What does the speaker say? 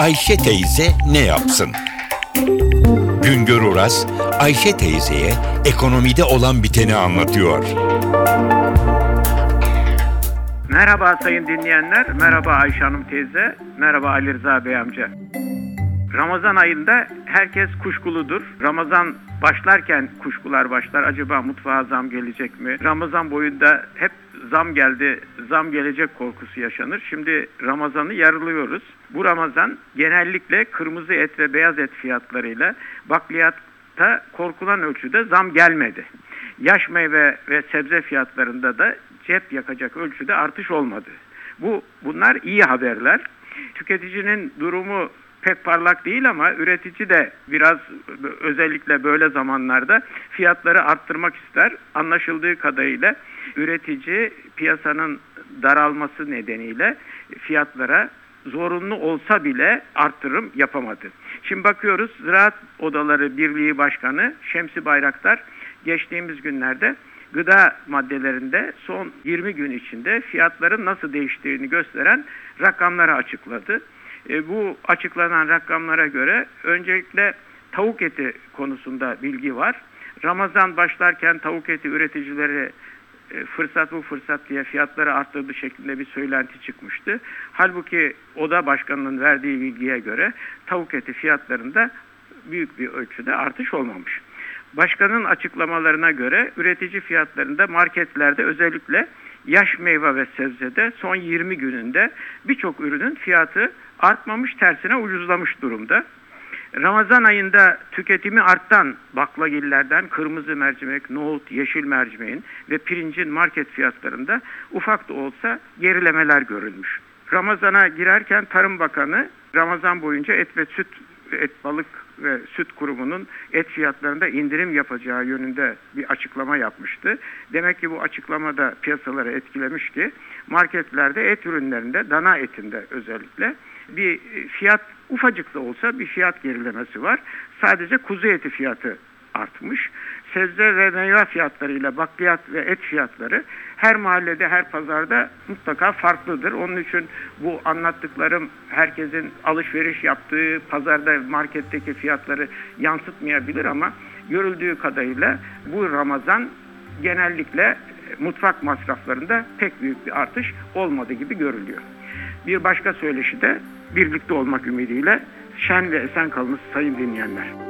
Ayşe teyze ne yapsın? Güngör Oras, Ayşe teyzeye ekonomide olan biteni anlatıyor. Merhaba sayın dinleyenler, merhaba Ayşe Hanım teyze, merhaba Ali Rıza Bey amca. Ramazan ayında herkes kuşkuludur. Ramazan başlarken kuşkular başlar. Acaba mutfağa zam gelecek mi? Ramazan boyunda hep zam geldi, zam gelecek korkusu yaşanır. Şimdi Ramazan'ı yarılıyoruz. Bu Ramazan genellikle kırmızı et ve beyaz et fiyatlarıyla bakliyatta korkulan ölçüde zam gelmedi. Yaş meyve ve sebze fiyatlarında da cep yakacak ölçüde artış olmadı. Bu bunlar iyi haberler. Tüketicinin durumu pek parlak değil ama üretici de biraz özellikle böyle zamanlarda fiyatları arttırmak ister. Anlaşıldığı kadarıyla üretici piyasanın daralması nedeniyle fiyatlara zorunlu olsa bile arttırım yapamadı. Şimdi bakıyoruz Ziraat Odaları Birliği Başkanı Şemsi Bayraktar geçtiğimiz günlerde gıda maddelerinde son 20 gün içinde fiyatların nasıl değiştiğini gösteren rakamları açıkladı. E, bu açıklanan rakamlara göre öncelikle tavuk eti konusunda bilgi var. Ramazan başlarken tavuk eti üreticileri e, fırsat bu fırsat diye fiyatları arttırdı şeklinde bir söylenti çıkmıştı. Halbuki oda başkanının verdiği bilgiye göre tavuk eti fiyatlarında büyük bir ölçüde artış olmamış. Başkanın açıklamalarına göre üretici fiyatlarında marketlerde özellikle yaş meyve ve sebzede son 20 gününde birçok ürünün fiyatı artmamış tersine ucuzlamış durumda. Ramazan ayında tüketimi artan baklagillerden kırmızı mercimek, nohut, yeşil mercimeğin ve pirincin market fiyatlarında ufak da olsa gerilemeler görülmüş. Ramazana girerken Tarım Bakanı Ramazan boyunca et ve süt, et balık ve süt kurumunun et fiyatlarında indirim yapacağı yönünde bir açıklama yapmıştı. Demek ki bu açıklama da piyasaları etkilemiş ki marketlerde et ürünlerinde, dana etinde özellikle bir fiyat ufacık da olsa bir fiyat gerilemesi var. Sadece kuzu eti fiyatı artmış. Sebze ve meyve fiyatlarıyla bakliyat ve et fiyatları her mahallede, her pazarda mutlaka farklıdır. Onun için bu anlattıklarım herkesin alışveriş yaptığı pazarda, marketteki fiyatları yansıtmayabilir ama görüldüğü kadarıyla bu Ramazan genellikle mutfak masraflarında pek büyük bir artış olmadı gibi görülüyor. Bir başka söyleşi de birlikte olmak ümidiyle şen ve esen kalınız sayın dinleyenler.